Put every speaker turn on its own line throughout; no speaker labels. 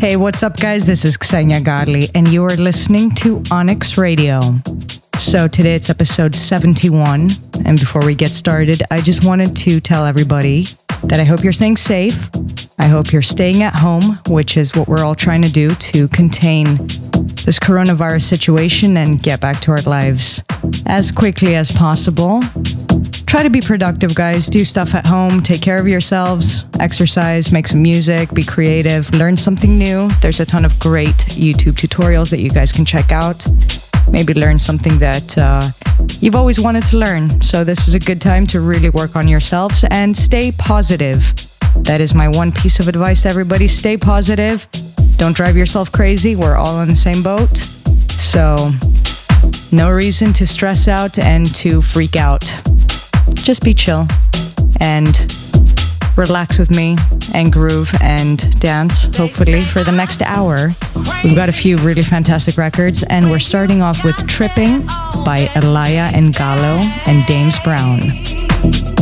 Hey, what's up, guys? This is Xenia Ghali, and you are listening to Onyx Radio. So, today it's episode 71. And before we get started, I just wanted to tell everybody that I hope you're staying safe. I hope you're staying at home, which is what we're all trying to do to contain this coronavirus situation and get back to our lives as quickly as possible. Try to be productive, guys. Do stuff at home. Take care of yourselves. Exercise, make some music, be creative, learn something new. There's a ton of great YouTube tutorials that you guys can check out. Maybe learn something that uh, you've always wanted to learn. So, this is a good time to really work on yourselves and stay positive. That is my one piece of advice, everybody. Stay positive. Don't drive yourself crazy. We're all in the same boat. So, no reason to stress out and to freak out just be chill and relax with me and groove and dance, hopefully, for the next hour. We've got a few really fantastic records, and we're starting off with Tripping by Elia and Gallo and Dames Brown.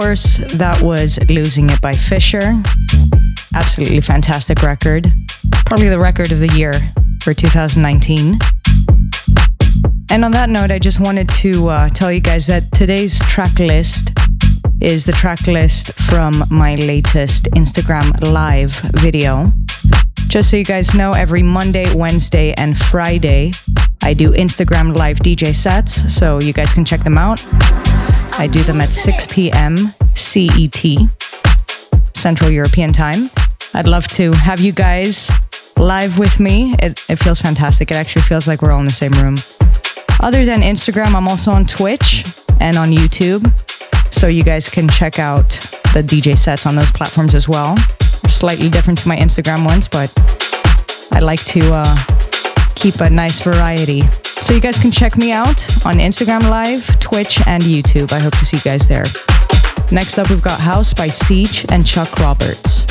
Course, that was Losing It by Fisher. Absolutely fantastic record. Probably the record of the year for 2019. And on that note, I just wanted to uh, tell you guys that today's track list is the track list from my latest Instagram live video. Just so you guys know, every Monday, Wednesday, and Friday, I do Instagram live DJ sets, so you guys can check them out. I do them at 6 p.m. CET, Central European Time. I'd love to have you guys live with me. It, it feels fantastic. It actually feels like we're all in the same room. Other than Instagram, I'm also on Twitch and on YouTube. So you guys can check out the DJ sets on those platforms as well. Slightly different to my Instagram ones, but I like to uh, keep a nice variety. So you guys can check me out on Instagram Live, Twitch, and YouTube. I hope to see you guys there. Next up, we've got House by Siege and Chuck Roberts.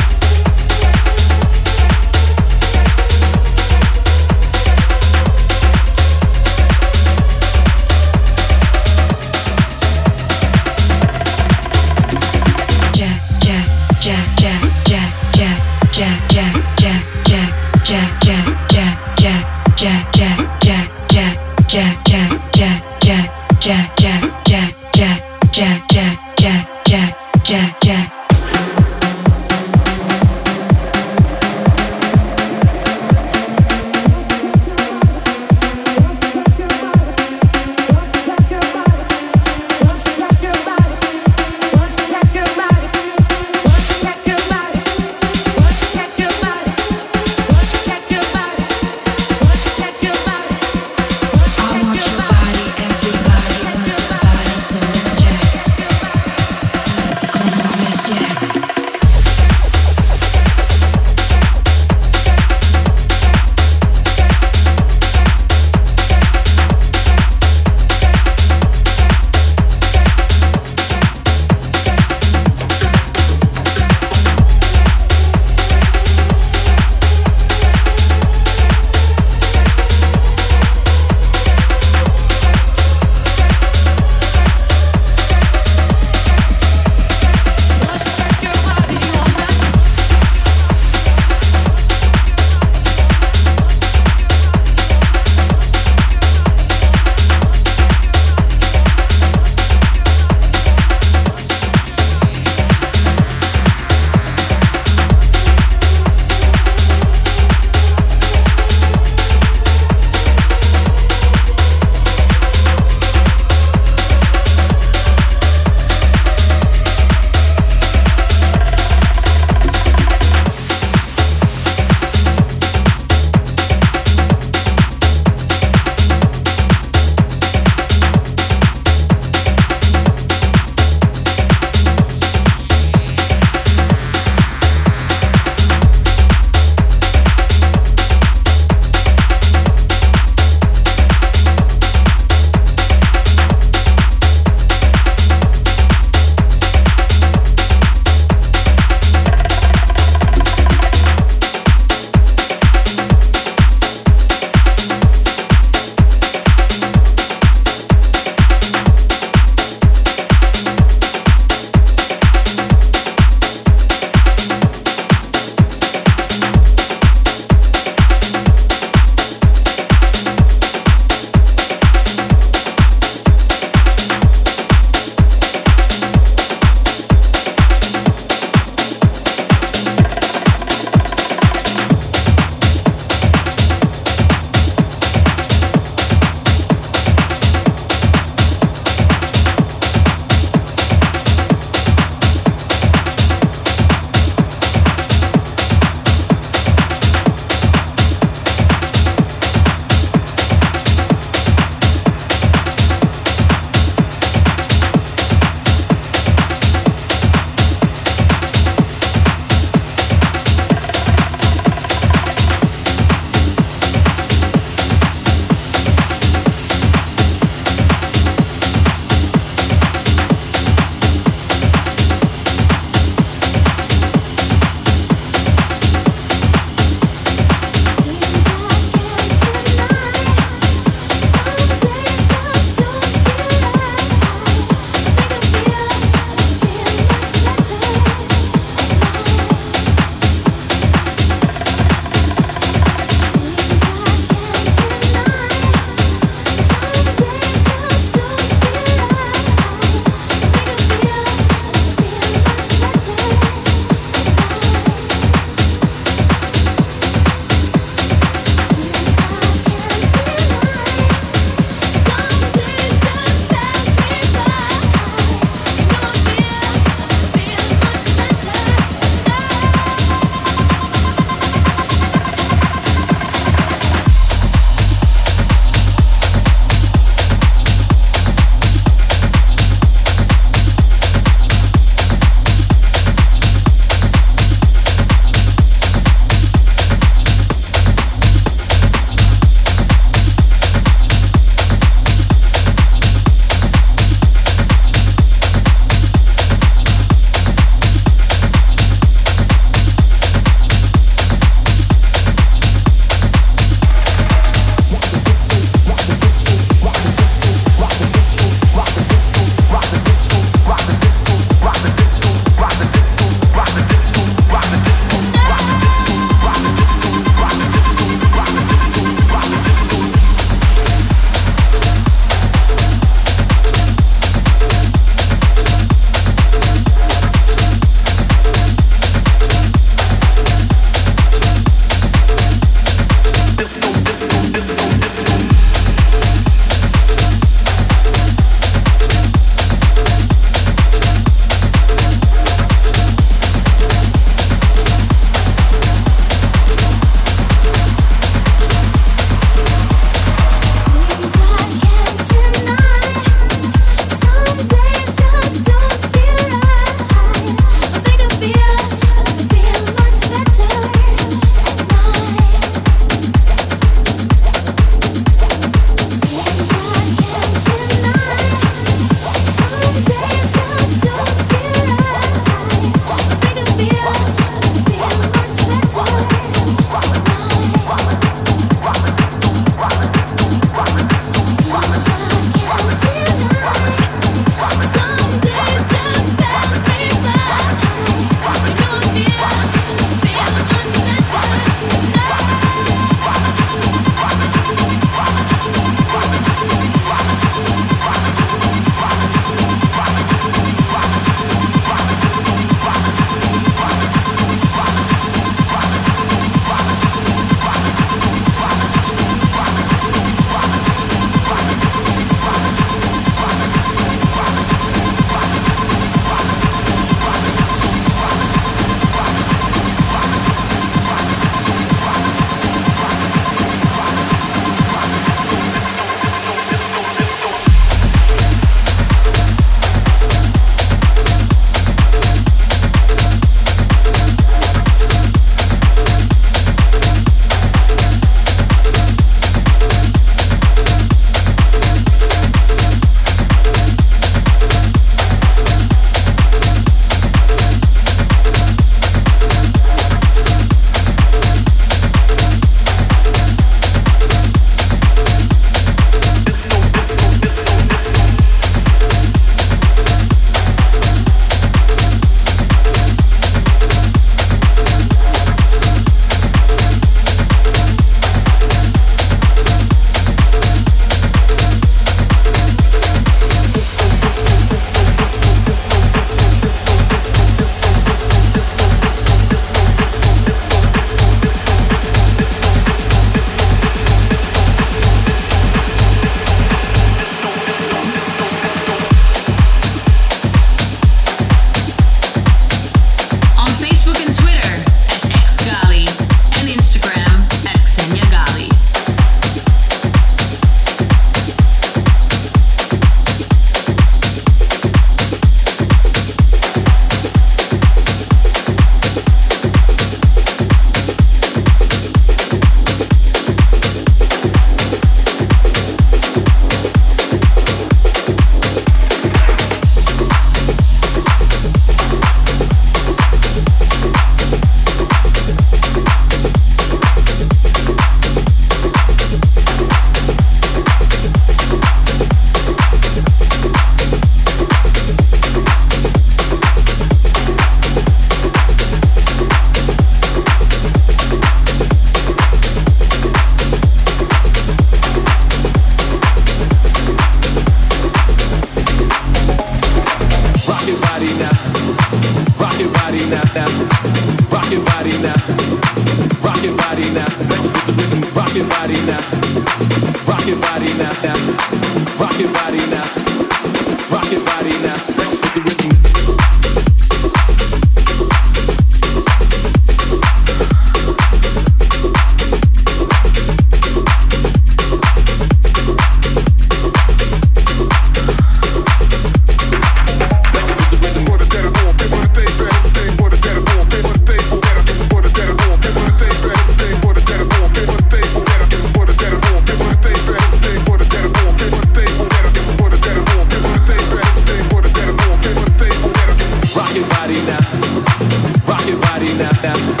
Down.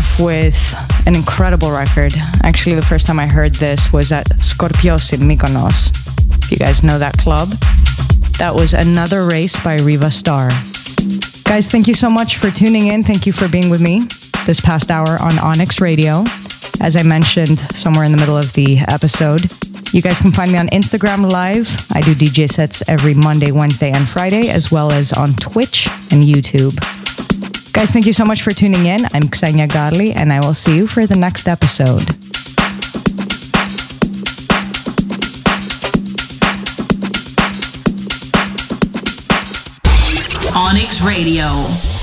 Off with an incredible record. Actually, the first time I heard this was at Scorpios in Mykonos. If you guys know that club, that was Another Race by Riva Starr. Guys, thank you so much for tuning in. Thank you for being with me this past hour on Onyx Radio. As I mentioned somewhere in the middle of the episode, you guys can find me on Instagram Live. I do DJ sets every Monday, Wednesday, and Friday, as well as on Twitch and YouTube. Guys, thank you so much for tuning in. I'm Xenia Ghali, and I will see you for the next episode.
Onyx Radio.